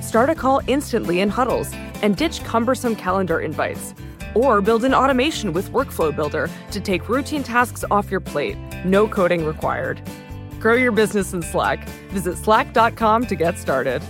Start a call instantly in huddles and ditch cumbersome calendar invites. Or build an automation with Workflow Builder to take routine tasks off your plate. No coding required. Grow your business in Slack. Visit slack.com to get started.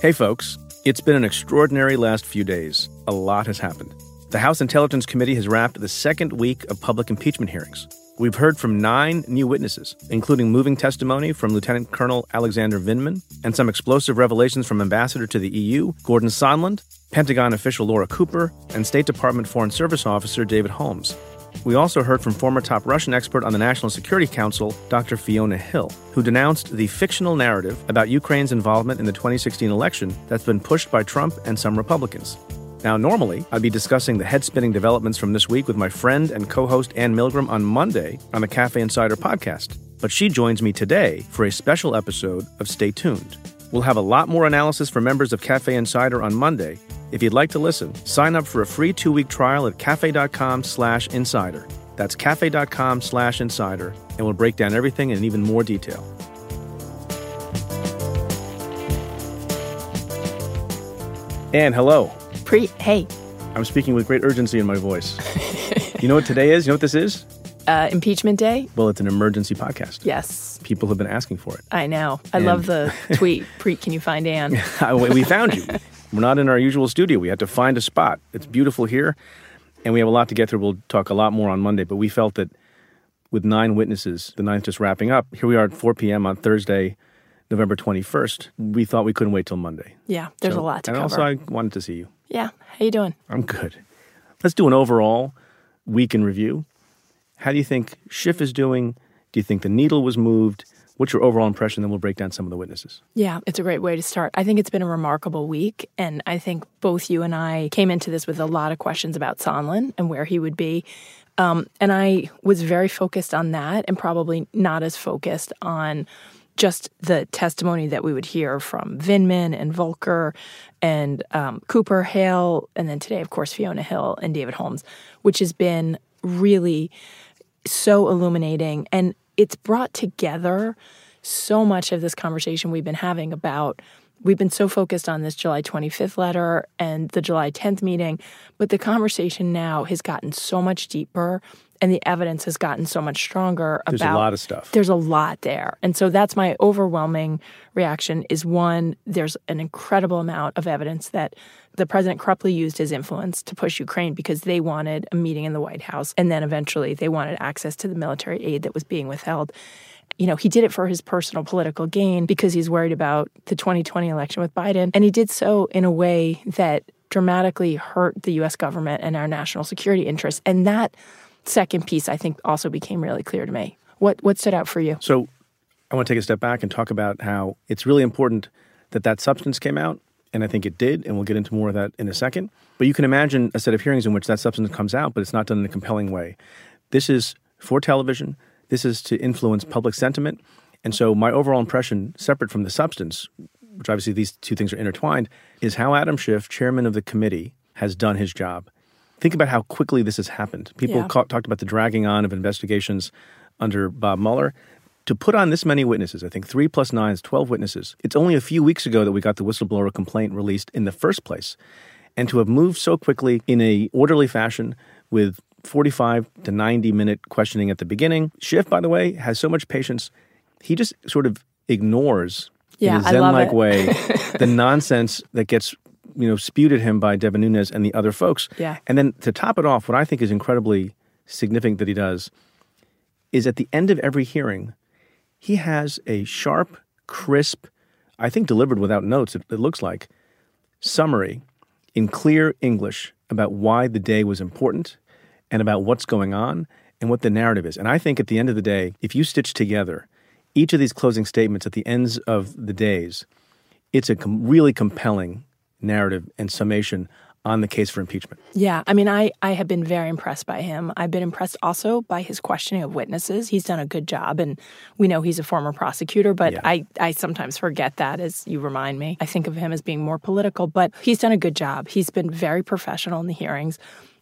Hey, folks. It's been an extraordinary last few days. A lot has happened. The House Intelligence Committee has wrapped the second week of public impeachment hearings. We've heard from nine new witnesses, including moving testimony from Lieutenant Colonel Alexander Vindman and some explosive revelations from Ambassador to the EU, Gordon Sondland, Pentagon official Laura Cooper, and State Department Foreign Service Officer David Holmes. We also heard from former top Russian expert on the National Security Council, Dr. Fiona Hill, who denounced the fictional narrative about Ukraine's involvement in the 2016 election that's been pushed by Trump and some Republicans. Now, normally, I'd be discussing the head spinning developments from this week with my friend and co host Anne Milgram on Monday on the Cafe Insider podcast. But she joins me today for a special episode of Stay Tuned. We'll have a lot more analysis for members of Cafe Insider on Monday. If you'd like to listen, sign up for a free two-week trial at cafe.com slash insider. That's cafe.com slash insider, and we'll break down everything in even more detail. Anne, hello. Preet, hey. I'm speaking with great urgency in my voice. you know what today is? You know what this is? Uh, impeachment day? Well, it's an emergency podcast. Yes. People have been asking for it. I know. I and love the tweet. Preet, can you find Anne? we found you. We're not in our usual studio. We had to find a spot. It's beautiful here, and we have a lot to get through. We'll talk a lot more on Monday, but we felt that with nine witnesses, the ninth just wrapping up, here we are at 4 p.m. on Thursday, November 21st. We thought we couldn't wait till Monday. Yeah, there's so, a lot to and cover. And also, I wanted to see you. Yeah. How you doing? I'm good. Let's do an overall week in review. How do you think Schiff is doing? Do you think the needle was moved? What's your overall impression? Then we'll break down some of the witnesses. Yeah, it's a great way to start. I think it's been a remarkable week. And I think both you and I came into this with a lot of questions about Sondland and where he would be. Um, and I was very focused on that and probably not as focused on just the testimony that we would hear from Vindman and Volker and um, Cooper, Hale, and then today, of course, Fiona Hill and David Holmes, which has been really so illuminating. And it's brought together so much of this conversation we've been having about we've been so focused on this July 25th letter and the July 10th meeting, but the conversation now has gotten so much deeper and the evidence has gotten so much stronger there's about a lot of stuff there's a lot there and so that's my overwhelming reaction is one there's an incredible amount of evidence that the president corruptly used his influence to push Ukraine because they wanted a meeting in the White House and then eventually they wanted access to the military aid that was being withheld you know, he did it for his personal political gain because he's worried about the 2020 election with Biden. And he did so in a way that dramatically hurt the US government and our national security interests. And that second piece, I think, also became really clear to me. What what stood out for you? So, I want to take a step back and talk about how it's really important that that substance came out, and I think it did, and we'll get into more of that in a second. But you can imagine a set of hearings in which that substance comes out, but it's not done in a compelling way. This is for television. This is to influence public sentiment. And so, my overall impression, separate from the substance, which obviously these two things are intertwined, is how Adam Schiff, chairman of the committee, has done his job. Think about how quickly this has happened. People yeah. ca- talked about the dragging on of investigations under Bob Mueller. To put on this many witnesses, I think three plus nine is 12 witnesses. It's only a few weeks ago that we got the whistleblower complaint released in the first place. And to have moved so quickly in a orderly fashion with 45 to 90 minute questioning at the beginning. Schiff, by the way, has so much patience. He just sort of ignores Yeah, in a zen-like it. way the nonsense that gets you know spewed at him by Devin Nunes and the other folks. Yeah. And then to top it off, what I think is incredibly significant that he does is at the end of every hearing, he has a sharp, crisp, I think delivered without notes, it, it looks like, summary in clear English about why the day was important and about what's going on and what the narrative is. And I think at the end of the day, if you stitch together each of these closing statements at the ends of the days, it's a com- really compelling narrative and summation on the case for impeachment. Yeah, I mean, I, I have been very impressed by him. I've been impressed also by his questioning of witnesses. He's done a good job, and we know he's a former prosecutor, but Yeah. I, I sometimes forget that as you remind me. I think of him as being more political, but he's done a good job. He's been very professional in the hearings.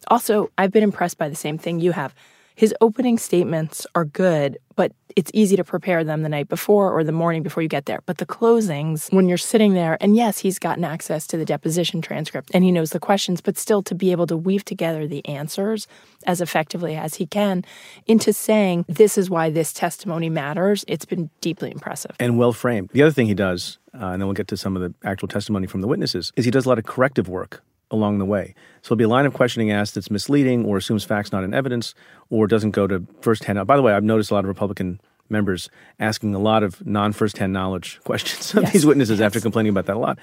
Also, I've been impressed by the same thing you have. His opening statements are good, but it's easy to prepare them the night before or the morning before you get there. But the closings, when you're sitting there, and yes, he's gotten access to the deposition transcript and he knows the questions, but still to be able to weave together the answers as effectively as he can into saying, this is why this testimony matters, it's been deeply impressive. and well framed. The other thing he does, uh, and then we'll get to some of the actual testimony from the witnesses, is he does a lot of corrective work along the way. So there'll be a line of questioning asked that's misleading or assumes facts not in evidence or doesn't go to firsthand. By the way, I've noticed a lot of Republican members asking a lot of non firsthand knowledge questions of Yes, these witnesses yes. after complaining about that a lot.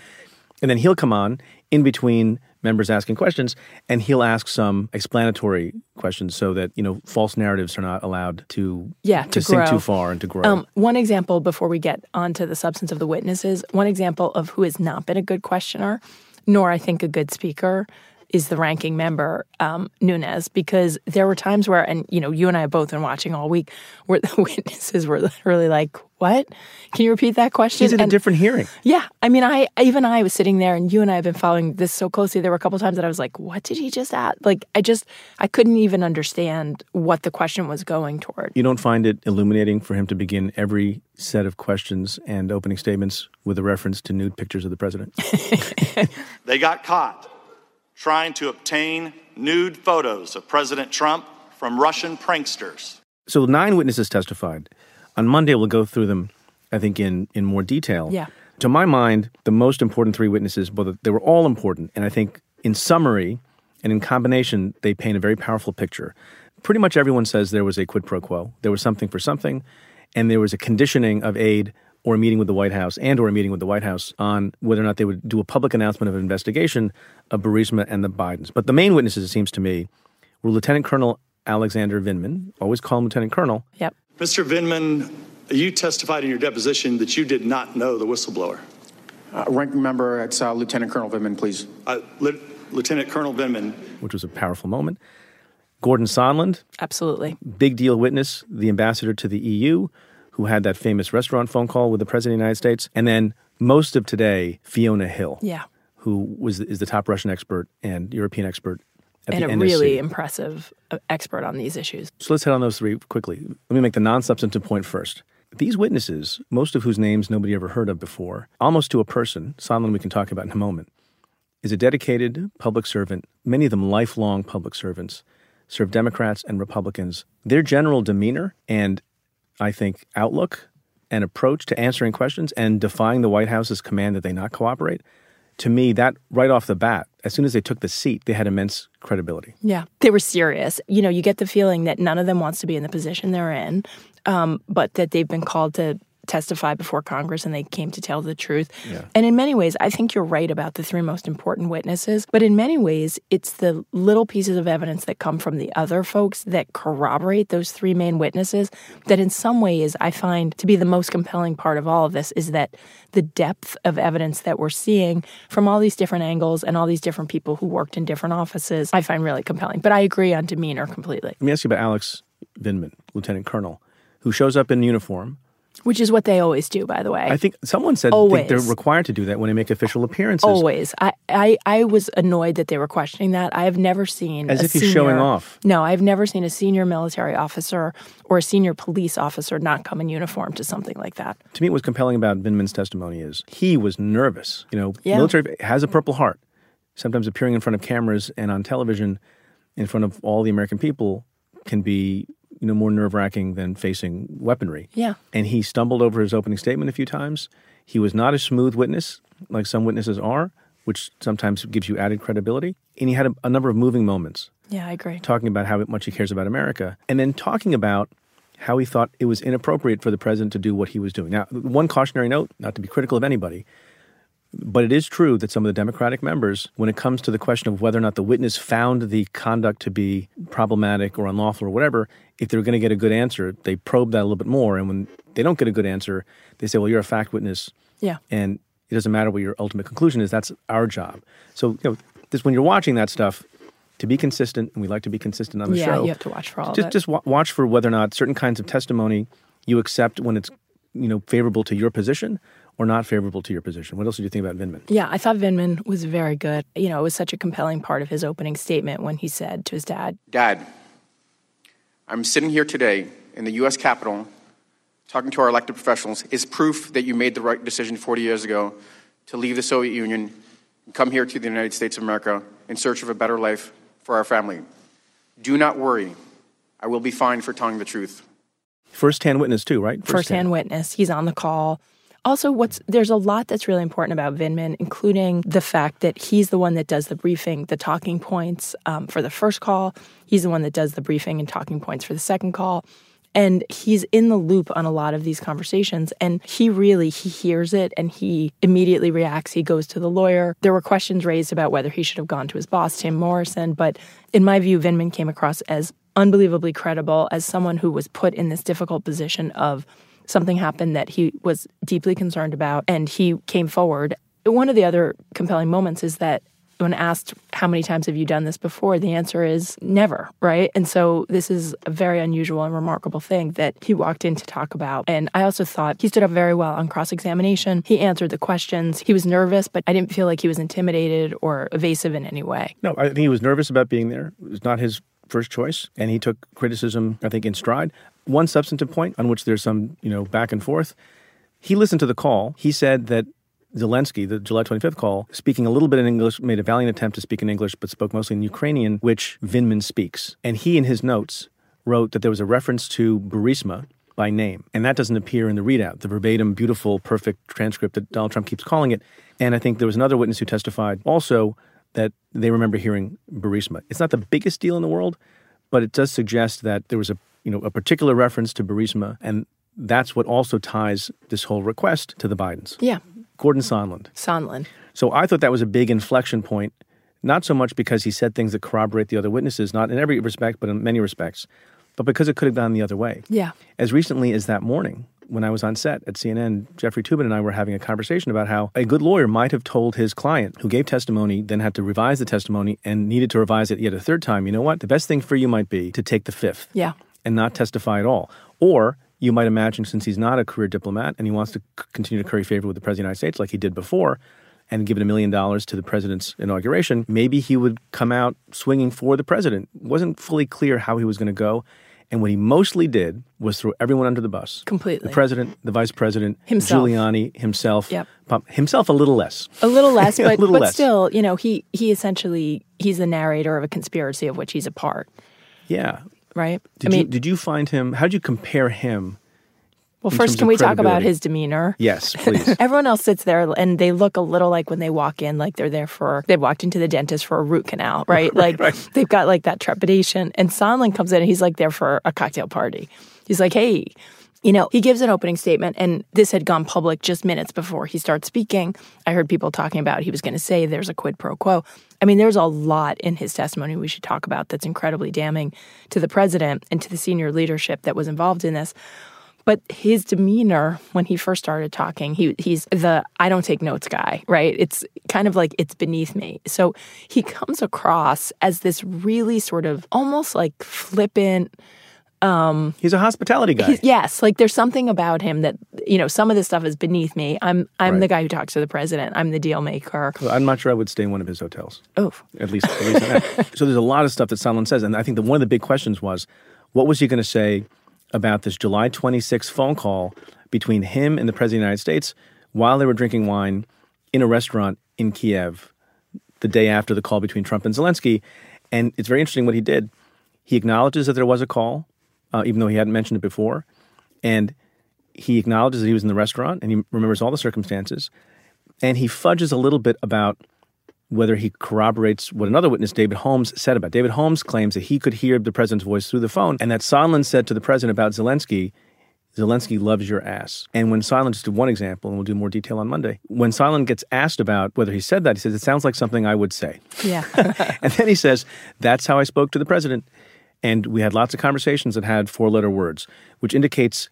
And then he'll come on in between members asking questions and he'll ask some explanatory questions so that, you know, false narratives are not allowed to, Yeah, to sink too far and to grow. Um, one example before we get onto the substance of the witnesses, one example of who has not been a good questioner, nor I think a good speaker, is the ranking member um, Nunes, because there were times where, and you know, you and I have both been watching all week, where the witnesses were literally like, "What? Can you repeat that question?" He's in a different hearing. yeah, I mean, I even I was sitting there, and you and I have been following this so closely. There were a couple times that I was like, "What did he just ask?" Like, I just I couldn't even understand what the question was going toward. You don't find it illuminating for him to begin every set of questions and opening statements with a reference to nude pictures of the president? They got caught trying to obtain nude photos of President Trump from Russian pranksters. so nine witnesses testified. On Monday, we'll go through them, I think, in, in more detail. Yeah. To my mind, the most important three witnesses, well, they were all important. And I think in summary and in combination, they paint a very powerful picture. Pretty much everyone says there was a quid pro quo. There was something for something, and there was a conditioning of aid or a meeting with the White House and or a meeting with the White House on whether or not they would do a public announcement of an investigation of Burisma and the Bidens. But the main witnesses, it seems to me, were Lieutenant Colonel Alexander Vindman, always call him Lieutenant Colonel, Yep. Mr. Vindman, you testified in your deposition that you did not know the whistleblower. Uh, ranking member, it's uh, Lieutenant Colonel Vindman, please. Uh, Lieu- Lieutenant Colonel Vindman, which was a powerful moment. Gordon Sondland, Absolutely. big deal witness, the ambassador to the EU, who had that famous restaurant phone call with the President of the United States. And then most of today, Fiona Hill, Yeah. who was is the top Russian expert and European expert at And the a NSC. really impressive uh, expert on these issues. So let's hit on those three quickly. Let me make the non substantive point first. These witnesses, most of whose names nobody ever heard of before, almost to a person, Sondland we can talk about in a moment, is a dedicated public servant, many of them lifelong public servants, serve Democrats and Republicans. Their general demeanor and, I think, outlook and approach to answering questions and defying the White House's command that they not cooperate, to me, that right off the bat, as soon as they took the seat, they had immense credibility. Yeah. They were serious. You know, you get the feeling that none of them wants to be in the position they're in, um, but that they've been called to testify before Congress and they came to tell the truth. And in many ways, I think you're right about the three most important witnesses. But in many ways, it's the little pieces of evidence that come from the other folks that corroborate those three main witnesses that in some ways I find to be the most compelling part of all of this is that the depth of evidence that we're seeing from all these different angles and all these different people who worked in different offices, I find really compelling. But I agree on demeanor completely, Let me ask you about Alex Vindman, Lieutenant Colonel, who shows up in uniform. Which is what they always do, by the way. I think someone said Always. they, are required to do that when they make official appearances. Always. I, I, I was annoyed that they were questioning that. I have never seen As a if he's senior- showing off. No, I've never seen a senior military officer or a senior police officer not come in uniform to something like that. To me, what's compelling about Vindman's testimony is he was nervous. You know, Yeah. military has a Purple Heart. Sometimes appearing in front of cameras and on television in front of all the American people can be you know more nerve wracking than facing weaponry. Yeah. And he stumbled over his opening statement a few times. He was not a smooth witness like some witnesses are, which sometimes gives you added credibility. And he had a, a number of moving moments Yeah, I agree. talking about how much he cares about America, and then talking about how he thought it was inappropriate for the president to do what he was doing. Now, one cautionary note, not to be critical of anybody, but it is true that some of the Democratic members, when it comes to the question of whether or not the witness found the conduct to be problematic or unlawful or whatever, if they're going to get a good answer, they probe that a little bit more. And when they don't get a good answer, they say, well, you're a fact witness. Yeah. And it doesn't matter what your ultimate conclusion is. That's our job. So, you know, this, when you're watching that stuff, to be consistent, and we like to be consistent on the Yeah, show. you have to watch for all of just, it. Just wa- watch for whether or not certain kinds of testimony you accept when it's, you know, favorable to your position or not favorable to your position. What else did you think about Vindman? Yeah, I thought Vindman was very good. You know, it was such a compelling part of his opening statement when he said to his dad, Dad, I'm sitting here today in the U.S. Capitol talking to our elected professionals is proof that you made the right decision 40 years ago to leave the Soviet Union and come here to the United States of America in search of a better life for our family. Do not worry. I will be fine for telling the truth. First hand witness, too, right? First hand witness. He's on the call. Also, what's there's a lot that's really important about Vindman, including the fact that he's the one that does the briefing, the talking points um, for the first call. He's the one that does the briefing and talking points for the second call. And he's in the loop on a lot of these conversations. And he really, he hears it and he immediately reacts. He goes to the lawyer. There were questions raised about whether he should have gone to his boss, Tim Morrison. But in my view, Vindman came across as unbelievably credible, as someone who was put in this difficult position of something happened that he was deeply concerned about and he came forward. One of the other compelling moments is that when asked how many times have you done this before, the answer is never, right? And so this is a very unusual and remarkable thing that he walked in to talk about. And I also thought he stood up very well on cross examination. He answered the questions. He was nervous, but I didn't feel like he was intimidated or evasive in any way. No, I think he was nervous about being there. It was not his first choice, and he took criticism, I think, in stride. One substantive point on which there's some, you know, back and forth. He listened to the call. He said that Zelensky, the July 25th call, speaking a little bit in English, made a valiant attempt to speak in English, but spoke mostly in Ukrainian, which Vindman speaks. And he, in his notes, wrote that there was a reference to Burisma by name. And that doesn't appear in the readout, the verbatim, beautiful, perfect transcript that Donald Trump keeps calling it. And I think there was another witness who testified also that they remember hearing Burisma. It's not the biggest deal in the world, but it does suggest that there was a you know a particular reference to Burisma, and that's what also ties this whole request to the Bidens. Yeah. Gordon Sondland. Sondland. So I thought that was a big inflection point, not so much because he said things that corroborate the other witnesses, not in every respect, but in many respects, but because it could have gone the other way. Yeah. As recently as that morning, when I was on set at CNN, Jeffrey Toobin and I were having a conversation about how a good lawyer might have told his client who gave testimony, then had to revise the testimony and needed to revise it yet a third time. You know what? The best thing for you might be to take the fifth Yeah. And not testify at all. Or you might imagine, since he's not a career diplomat and he wants to continue to curry favor with the President of the United States like he did before, and given a million dollars to the president's inauguration, maybe he would come out swinging for the president. wasn't fully clear how he was going to go. And what he mostly did was throw everyone under the bus. Completely. The president, the vice president, Himself. Giuliani, himself. Yep. Pump- Himself a little less. A little less, but little but less. still, you know, he he essentially he's the narrator of a conspiracy of which he's a part, Yeah. Right? Did I mean, you did you find him? How did you compare him? well, first, can we talk about his demeanor? Yes, please. Everyone else sits there and they look a little like when they walk in, like they're there for, they walked into the dentist for a root canal, right? Like they've got like that trepidation. And Sondland comes in and he's like there for a cocktail party. He's like, hey, you know, he gives an opening statement and this had gone public just minutes before he starts speaking. I heard people talking about he was going to say there's a quid pro quo. I mean, there's a lot in his testimony we should talk about that's incredibly damning to the president and to the senior leadership that was involved in this. But his demeanor when he first started talking, he he's the I don't take notes guy, right? It's kind of like it's beneath me. So he comes across as this really sort of almost like flippant. Um, he's a hospitality guy. Yes, like there's something about him that you know some of this stuff is beneath me. I'm I'm Right. the guy who talks to the president. I'm the deal maker. I'm not sure I would stay in one of his hotels. Oh, At least, at least. So there's a lot of stuff that Sondland says, and I think that one of the big questions was, what was he going to say about this July 26th phone call between him and the President of the United States while they were drinking wine in a restaurant in Kiev the day after the call between Trump and Zelensky? And it's very interesting what he did. He acknowledges that there was a call, uh, even though he hadn't mentioned it before. And he acknowledges that he was in the restaurant and he remembers all the circumstances. And he fudges a little bit about whether he corroborates what another witness, David Holmes, said about. David Holmes claims that he could hear the president's voice through the phone and that Sondland said to the president about Zelensky, Zelensky loves your ass. And when Sondland, just do one example, and we'll do more detail on Monday, when Sondland gets asked about whether he said that, he says, it sounds like something I would say. Yeah. and then he says, that's how I spoke to the president. And we had lots of conversations that had four letter words, which indicates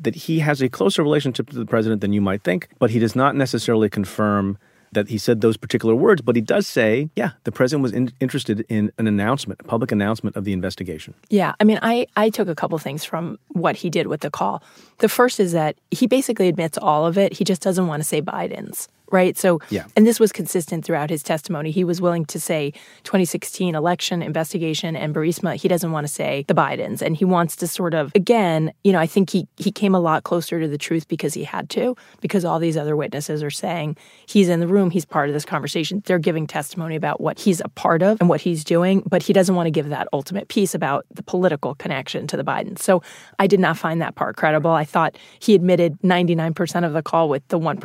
that he has a closer relationship to the president than you might think, but he does not necessarily confirm that he said those particular words, but he does say, yeah, the president was in, interested in an announcement, a public announcement of the investigation. Yeah, I mean, I, I took a couple things from what he did with the call. The first is that he basically admits all of it. He just doesn't want to say Biden's right? So, yeah. and this was consistent throughout his testimony. He was willing to say 2016 election investigation and Burisma. He doesn't want to say the Bidens, and he wants to sort of again, you know, I think he he came a lot closer to the truth because he had to, because all these other witnesses are saying he's in the room, he's part of this conversation. They're giving testimony about what he's a part of and what he's doing, but he doesn't want to give that ultimate piece about the political connection to the Bidens. So I did not find that part credible. I thought he admitted 99% of the call with the 1%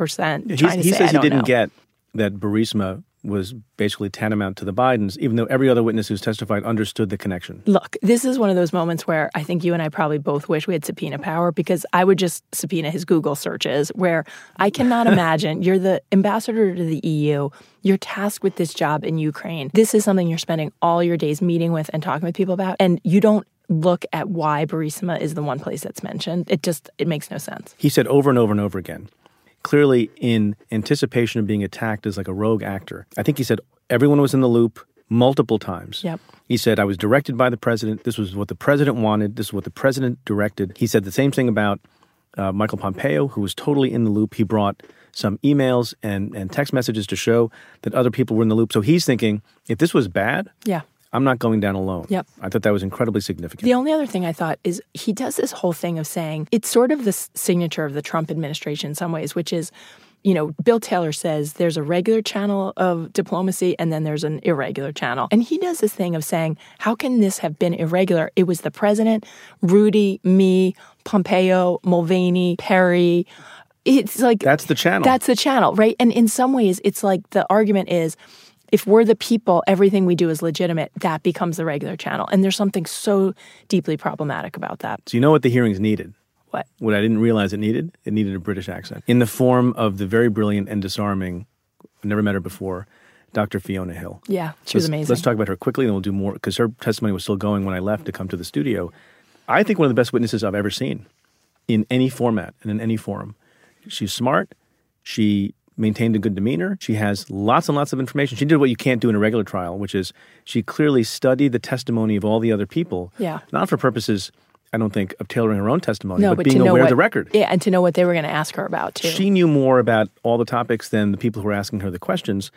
trying he to say, he didn't know. get that Burisma was basically tantamount to the Bidens, even though every other witness who's testified understood the connection. Look, this is one of those moments where I think you and I probably both wish we had subpoena power because I would just subpoena his Google searches, where I cannot imagine you're the ambassador to the EU, you're tasked with this job in Ukraine. This is something you're spending all your days meeting with and talking with people about, and you don't look at why Burisma is the one place that's mentioned. It just it makes no sense. He said over and over and over again clearly in anticipation of being attacked as like a rogue actor. I think he said everyone was in the loop multiple times. Yep. He said, I was directed by the president. This was what the president wanted. This is what the president directed. He said the same thing about uh, Michael Pompeo, who was totally in the loop. He brought some emails and, and text messages to show that other people were in the loop. So he's thinking, if this was bad, yeah. I'm not going down alone. Yep. I thought that was incredibly significant. The only other thing I thought is he does this whole thing of saying it's sort of the signature of the Trump administration in some ways, which is, you know, Bill Taylor says there's a regular channel of diplomacy and then there's an irregular channel. And he does this thing of saying, how can this have been irregular? It was the president, Rudy, me, Pompeo, Mulvaney, Perry. It's like that's the channel. That's the channel, right? And in some ways, it's like the argument is if we're the people, everything we do is legitimate, that becomes the regular channel. And there's something so deeply problematic about that. So, you know what the hearings needed? What? What I didn't realize it needed? It needed a British accent in the form of the very brilliant and disarming, never met her before, Dr. Fiona Hill. Yeah, she was let's, amazing. Let's talk about her quickly and we'll do more because her testimony was still going when I left to come to the studio. I think one of the best witnesses I've ever seen in any format and in any forum. She's smart. She maintained a good demeanor. She has lots and lots of information. She did what you can't do in a regular trial, which is she clearly studied the testimony of all the other people. Yeah. Not for purposes, I don't think, of tailoring her own testimony, no, but, but being aware what, of the record. Yeah, and to know what they were going to ask her about, too. She knew more about all the topics than the people who were asking her the questions.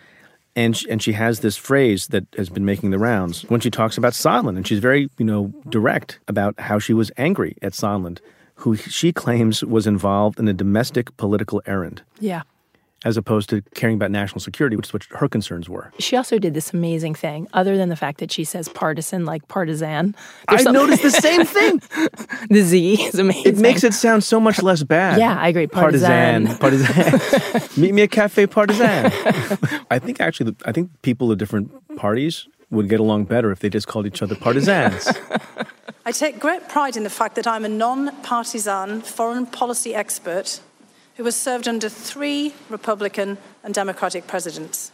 And she, and she has this phrase that has been making the rounds when she talks about Sondland, and she's very you know direct about how she was angry at Sondland, who she claims was involved in a domestic political errand. Yeah as opposed to caring about national security, which is what her concerns were. She also did this amazing thing, other than the fact that she says partisan like partisan. I noticed the same thing. the Z is amazing. It makes it sound so much less bad. Yeah, I agree. Partisan. Partisan. partisan. Meet me at Cafe Partisan. I think actually, I think people of different parties would get along better if they just called each other partisans. I take great pride in the fact that I'm a non partisan foreign policy expert who has served under three Republican and Democratic presidents.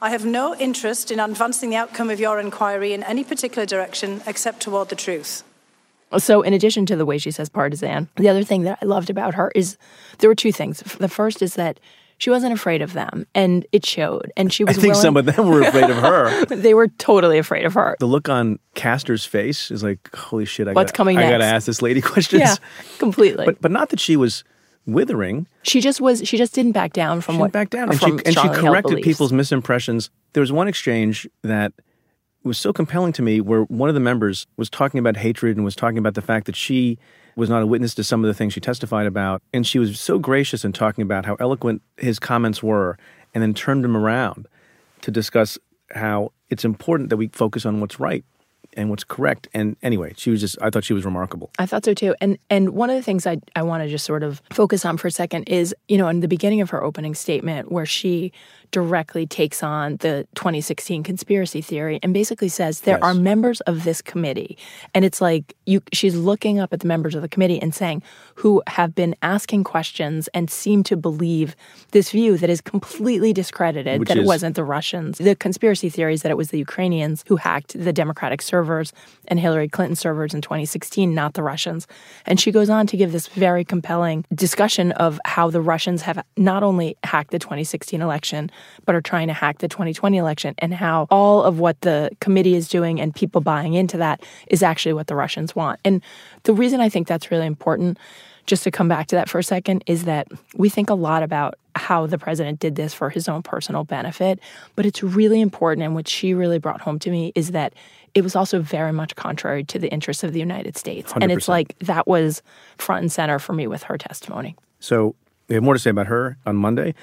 I have no interest in advancing the outcome of your inquiry in any particular direction except toward the truth. So, in addition to the way she says partisan, the other thing that I loved about her is there were two things. The first is that she wasn't afraid of them, and it showed. And she was. I think willing... some of them were afraid of her. they were totally afraid of her. The look on Castor's face is like, "Holy shit! I What's gotta, coming I got to ask this lady questions." Yeah, completely. But but not that she was withering. She just was. She just didn't back down from she what back down, and she and she corrected people's misimpressions. There was one exchange that was so compelling to me, where one of the members was talking about hatred and was talking about the fact that she was not a witness to some of the things she testified about, and she was so gracious in talking about how eloquent his comments were, and then turned him around to discuss how it's important that we focus on what's right and what's correct. And anyway, she was just I thought she was remarkable. I thought so too. And and one of the things I I want to just sort of focus on for a second is, you know, in the beginning of her opening statement where she directly takes on the 2016 conspiracy theory and basically says there Yes. are members of this committee. And it's like you she's looking up at the members of the committee and saying who have been asking questions and seem to believe this view that is completely discredited Which that it wasn't the Russians. The conspiracy theories that it was the Ukrainians who hacked the Democratic servers and Hillary Clinton servers in 2016 not the Russians. And she goes on to give this very compelling discussion of how the Russians have not only hacked the 2016 election but are trying to hack the 2020 election and how all of what the committee is doing and people buying into that is actually what the Russians want. And the reason I think that's really important, just to come back to that for a second, is that we think a lot about how the president did this for his own personal benefit, but it's really important and what she really brought home to me is that it was also very much contrary to the interests of the United States. And it's like that was front and center for me with her testimony. So we have more to say about her on Monday.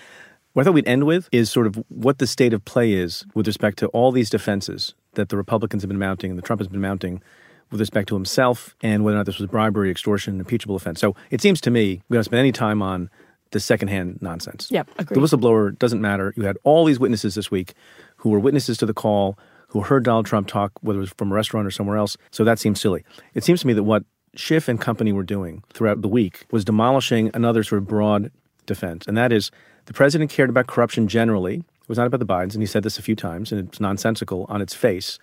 What I thought we'd end with is sort of what the state of play is with respect to all these defenses that the Republicans have been mounting and the Trump has been mounting with respect to himself and whether or not this was bribery, extortion, impeachable offense. So it seems to me we don't spend any time on the secondhand nonsense. Yep, agreed. The whistleblower doesn't matter. You had all these witnesses this week who were witnesses to the call, who heard Donald Trump talk, whether it was from a restaurant or somewhere else. So that seems silly. It seems to me that what Schiff and company were doing throughout the week was demolishing another sort of broad defense, and that is the president cared about corruption generally. It was not about the Bidens, and he said this a few times, and it's nonsensical on its face.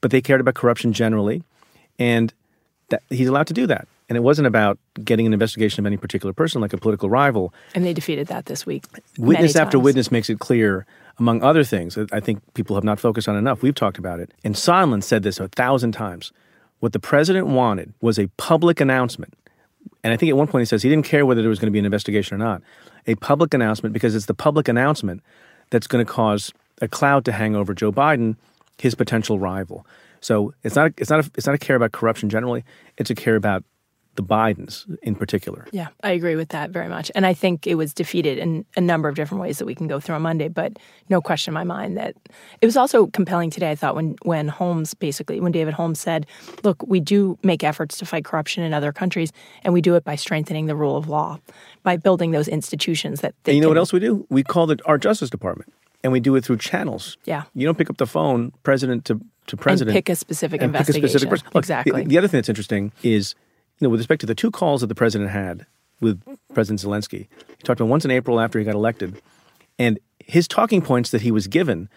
But they cared about corruption generally, and that he's allowed to do that. And it wasn't about getting an investigation of any particular person, like a political rival. And they defeated that this week. Witness after times. witness makes it clear, among other things, that I think people have not focused on enough. We've talked about it. And Sondland said this a thousand times. What the president wanted was a public announcement. And I think at one point he says he didn't care whether there was going to be an investigation or not. A public announcement, because it's the public announcement that's going to cause a cloud to hang over Joe Biden, his potential rival. So it's not, it's not, a, it's not a care about corruption generally. It's a care about the Bidens in particular. Yeah, I agree with that very much. And I think it was defeated in a number of different ways that we can go through on Monday, but no question in my mind that it was also compelling today, I thought, when, when Holmes basically, when David Holmes said, look, we do make efforts to fight corruption in other countries, and we do it by strengthening the rule of law, by building those institutions that they And you know can- what else we do? We call it our Justice Department, and we do it through channels. Yeah. You don't pick up the phone, president to, to president, pick a specific and pick a specific investigation. person. Look, Exactly. The, the other thing that's interesting is, you know, with respect to the two calls that the president had with President Zelensky, he talked about once in April after he got elected, and his talking points that he was given.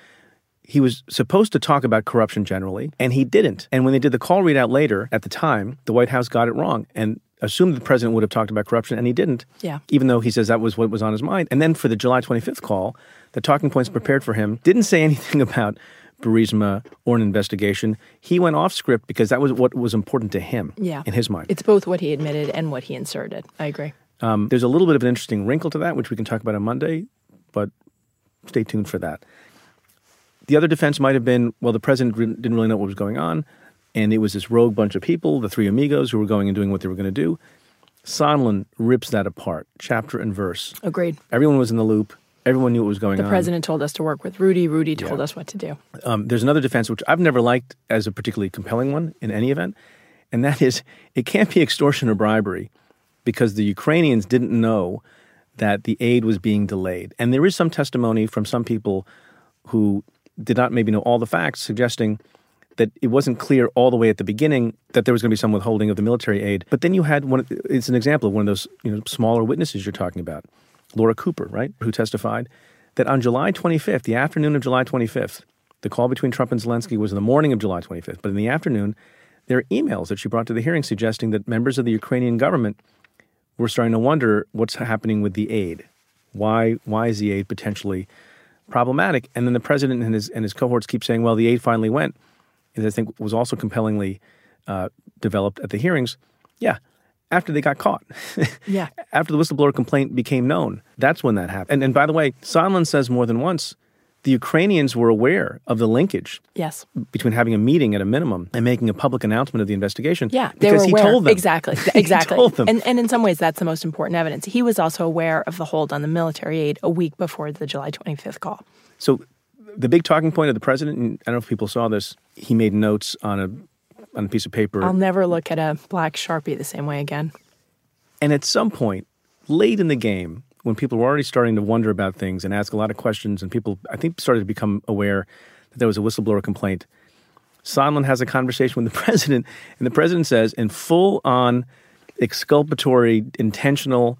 He was supposed to talk about corruption generally, and he didn't. And when they did the call readout later, at the time, the White House got it wrong and assumed the president would have talked about corruption, and he didn't Yeah. even though he says that was what was on his mind. And then for the July 25th call, the talking points prepared for him didn't say anything about Burisma or an investigation. He went off script because that was what was important to him yeah. in his mind. It's both what he admitted and what he inserted. I agree. Um, there's a little bit of an interesting wrinkle to that, which we can talk about on Monday, but stay tuned for that. The other defense might have been well, the president re- didn't really know what was going on, and it was this rogue bunch of people, the three amigos, who were going and doing what they were going to do. Sondland rips that apart, chapter and verse. Agreed. Everyone was in the loop. Everyone knew what was going The on. The president told us to work with Rudy. Rudy told Yeah. us what to do. Um, there's another defense which I've never liked as a particularly compelling one in any event, and that is it can't be extortion or bribery because the Ukrainians didn't know that the aid was being delayed. And there is some testimony from some people who did not maybe know all the facts, suggesting that it wasn't clear all the way at the beginning that there was going to be some withholding of the military aid. But then you had one. It's an example of one of those you know smaller witnesses you're talking about, Laura Cooper, right, who testified that on July 25th, the afternoon of July 25th, the call between Trump and Zelensky was in the morning of July 25th. But in the afternoon, there are emails that she brought to the hearing suggesting that members of the Ukrainian government were starting to wonder what's happening with the aid. Why why is the aid potentially problematic? And then the president and his and his cohorts keep saying, "Well, the aid finally went." And I think was also compellingly uh, developed at the hearings. Yeah, after they got caught. Yeah. after the whistleblower complaint became known, that's when that happened. And, and by the way, Sondland says more than once the Ukrainians were aware of the linkage Yes. between having a meeting at a minimum and making a public announcement of the investigation. Yeah, they because were he aware. told them exactly, He exactly. told them. And and in some ways, that's the most important evidence. He was also aware of the hold on the military aid a week before the July 25th call. So the big talking point of the president, and I don't know if people saw this, he made notes on a on a piece of paper. I'll never look at a black sharpie the same way again. And at some point, late in the game, when people were already starting to wonder about things and ask a lot of questions, and people, I think, started to become aware that there was a whistleblower complaint, Sondland has a conversation with the president, and the president says, in full on exculpatory, intentional,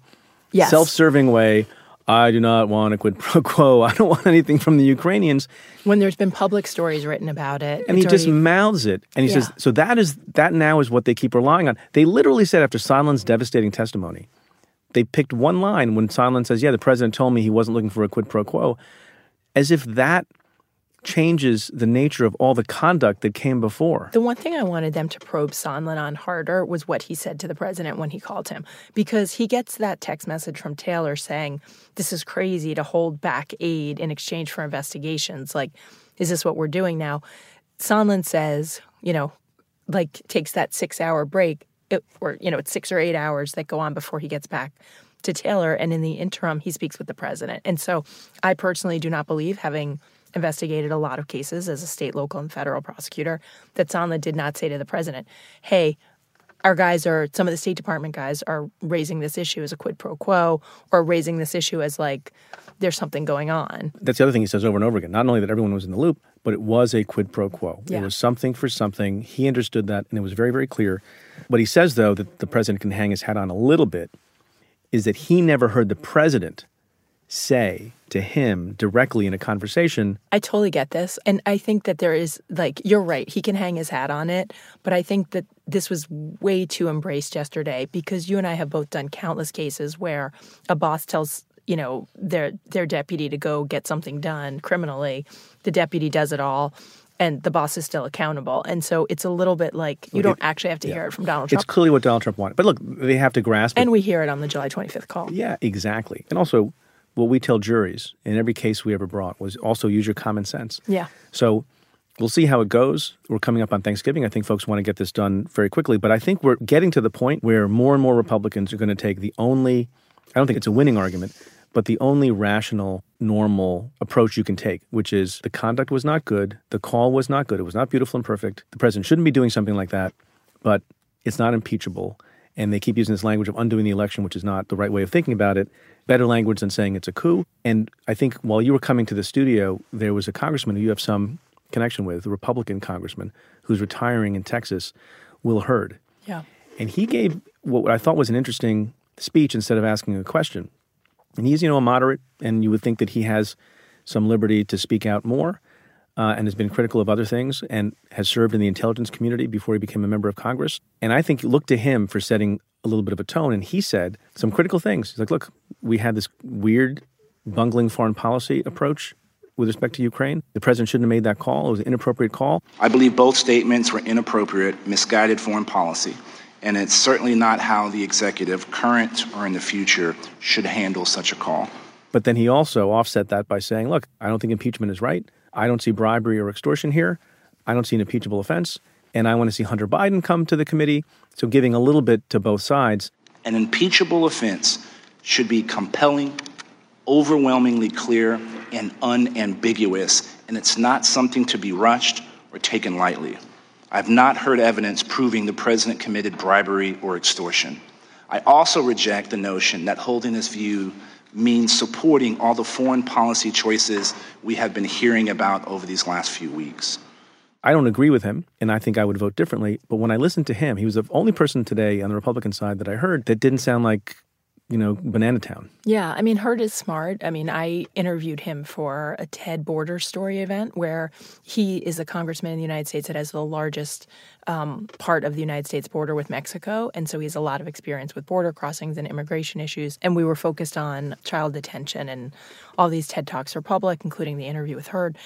Yes. self serving way, I do not want a quid pro quo. I don't want anything from the Ukrainians. When there's been public stories written about it, And he it's just mouths it. And he says, so that is that now is what they keep relying on. They literally said after Sondland's devastating testimony, they picked one line when Sondland says, Yeah, the president told me he wasn't looking for a quid pro quo, as if that changes the nature of all the conduct that came before. The one thing I wanted them to probe Sondland on harder was what he said to the president when he called him, because he gets that text message from Taylor saying, This is crazy to hold back aid in exchange for investigations. Like, is this what we're doing now? Sondland says, you know, like takes that six hour break, it, or, you know, it's six or eight hours that go on before he gets back to Taylor. And in the interim, he speaks with the president. And so I personally do not believe, having investigated a lot of cases as a state, local, and federal prosecutor, that Sondland did not say to the president, hey, our guys are, some of the State Department guys are raising this issue as a quid pro quo or raising this issue as like there's something going on. That's the other thing he says over and over again. Not only that everyone was in the loop, but it was a quid pro quo. Yeah. It was something for something. He understood that, and it was very, very clear. What he says, though, that the president can hang his hat on a little bit, is that he never heard the president say to him directly in a conversation, I totally get this. And I think that there is, like, you're right. He can hang his hat on it. But I think that this was way too embraced yesterday because you and I have both done countless cases where a boss tells, you know, their, their deputy to go get something done criminally. The deputy does it all. And the boss is still accountable. And so it's a little bit like you don't actually have to hear it from Donald Trump. it's clearly what Donald Trump wanted. But look, they have to grasp it. and we hear it on the July 25th call. Yeah, exactly. And also, what we tell juries in every case we ever brought was also use your common sense. Yeah. So we'll see how it goes. We're coming up on Thanksgiving. I think folks want to get this done very quickly, but I think we're getting to the point where more and more Republicans are going to take the only, I don't think it's a winning argument, but the only rational, normal approach you can take, which is the conduct was not good, the call was not good, it was not beautiful and perfect. The president shouldn't be doing something like that, but it's not impeachable. And they keep using this language of undoing the election, which is not the right way of thinking about it. Better language than saying it's a coup. And I think while you were coming to the studio, there was a congressman who you have some connection with, a Republican congressman who's retiring in Texas, Will Hurd. Yeah. And he gave what I thought was an interesting speech instead of asking a question. And he's, you know, a moderate, and you would think that he has some liberty to speak out more uh, and has been critical of other things and has served in the intelligence community before he became a member of Congress. And I think look to him for setting a little bit of a tone. And he said some critical things. He's like, look, we had this weird, bungling foreign policy approach with respect to Ukraine. The president shouldn't have made that call. It was an inappropriate call. I believe both statements were inappropriate, misguided foreign policy, and it's certainly not how the executive, current or in the future, should handle such a call. But then he also offset that by saying, look, I don't think impeachment is right. I don't see bribery or extortion here. I don't see an impeachable offense. And I want to see Hunter Biden come to the committee. So giving a little bit to both sides. An impeachable offense should be compelling, overwhelmingly clear, and unambiguous, and it's not something to be rushed or taken lightly. I've not heard evidence proving the president committed bribery or extortion. I also reject the notion that holding this view means supporting all the foreign policy choices we have been hearing about over these last few weeks. I don't agree with him, and I think I would vote differently. But when I listened to him, he was the only person today on the Republican side that I heard that didn't sound like, you know, Banana Town. Yeah, I mean, Hurd is smart. I mean, I interviewed him for a TED Border Story event where he is a congressman in the United States that has the largest um, part of the United States border with Mexico. And so he has a lot of experience with border crossings and immigration issues. And we were focused on child detention and all these TED Talks are public, including the interview with Hurd.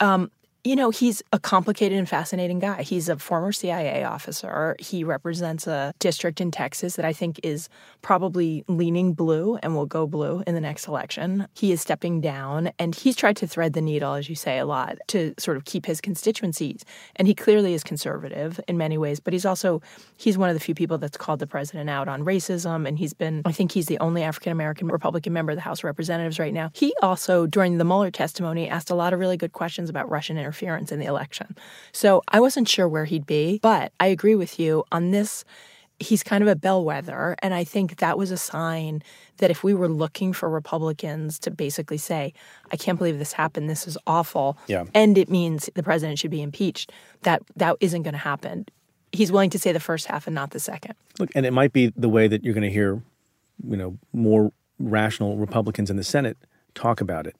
Um, You know, he's a complicated and fascinating guy. He's a former CIA officer. He represents a district in Texas that I think is probably leaning blue and will go blue in the next election. He is stepping down and he's tried to thread the needle, as you say, a lot to sort of keep his constituencies. And he clearly is conservative in many ways, but he's also he's one of the few people that's called the president out on racism. And he's been, I think he's the only African American Republican member of the House of Representatives right now. He also, during the Mueller testimony, asked a lot of really good questions about Russian interference interference in the election. So I wasn't sure where he'd be, but I agree with you on this. He's kind of a bellwether. And I think that was a sign that if we were looking for Republicans to basically say, I can't believe this happened, this is awful, yeah. and it means the president should be impeached, that that isn't going to happen. He's willing to say the first half and not the second. Look, and it might be the way that you're going to hear, you know, more rational Republicans in the Senate talk about it.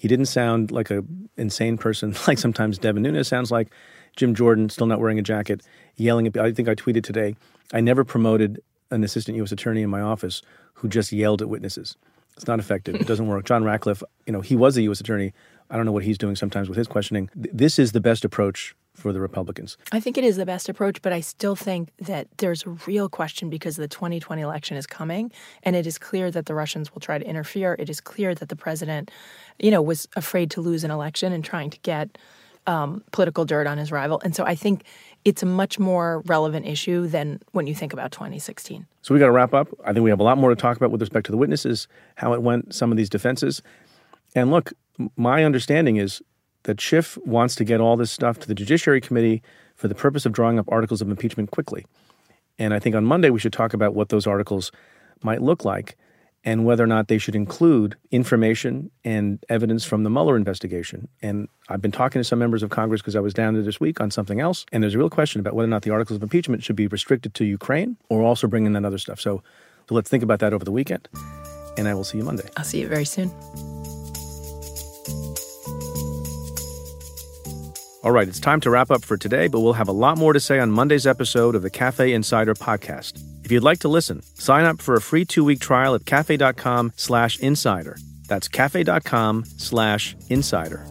He didn't sound like a insane person like sometimes Devin Nunes sounds like. Jim Jordan, still not wearing a jacket, yelling at. I think I tweeted today. I never promoted an assistant U.S. attorney in my office who just yelled at witnesses. It's not effective. It doesn't work. John Ratcliffe, you know, he was a U.S. attorney. I don't know what he's doing sometimes with his questioning. This is the best approach for the Republicans. I think it is the best approach, but I still think that there's a real question because the 2020 election is coming, and it is clear that the Russians will try to interfere. It is clear that the president, you know, was afraid to lose an election and trying to get um, political dirt on his rival. And so I think it's a much more relevant issue than when you think about 2016. So we got to wrap up. I think we have a lot more to talk about with respect to the witnesses, how it went, some of these defenses. And look, my understanding is that Schiff wants to get all this stuff to the Judiciary Committee for the purpose of drawing up articles of impeachment quickly. And I think on Monday we should talk about what those articles might look like and whether or not they should include information and evidence from the Mueller investigation. And I've been talking to some members of Congress because I was down there this week on something else, and there's a real question about whether or not the articles of impeachment should be restricted to Ukraine or also bring in that other stuff. So, so let's think about that over the weekend, and I will see you Monday. I'll see you very soon. All right, it's time to wrap up for today, but we'll have a lot more to say on Monday's episode of the Cafe Insider podcast. If you'd like to listen, sign up for a free two-week trial at cafe.com slash insider. That's cafe.com slash insider.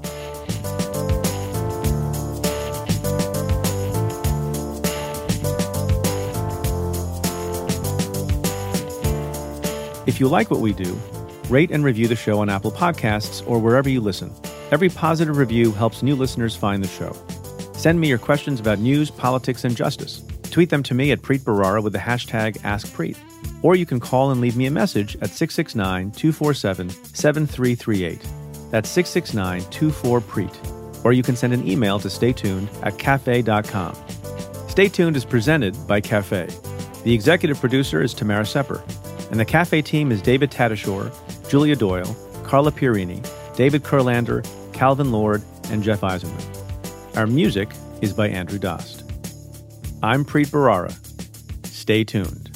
If you like what we do, rate and review the show on Apple Podcasts or wherever you listen. Every positive review helps new listeners find the show. Send me your questions about news, politics, and justice. Tweet them to me at Preet Bharara with the hashtag AskPreet. Or you can call and leave me a message at 669 247 7338. That's 669 24Preet. Or you can send an email to staytuned at cafe.com. Stay Tuned is presented by Cafe. The executive producer is Tamara Sepper, and the Cafe team is David Tatasciore, Julia Doyle, Carla Pierini, David Kurlander, Calvin Lord, and Jeff Eisenman. Our music is by Andrew Dost. I'm Preet Bharara. Stay tuned.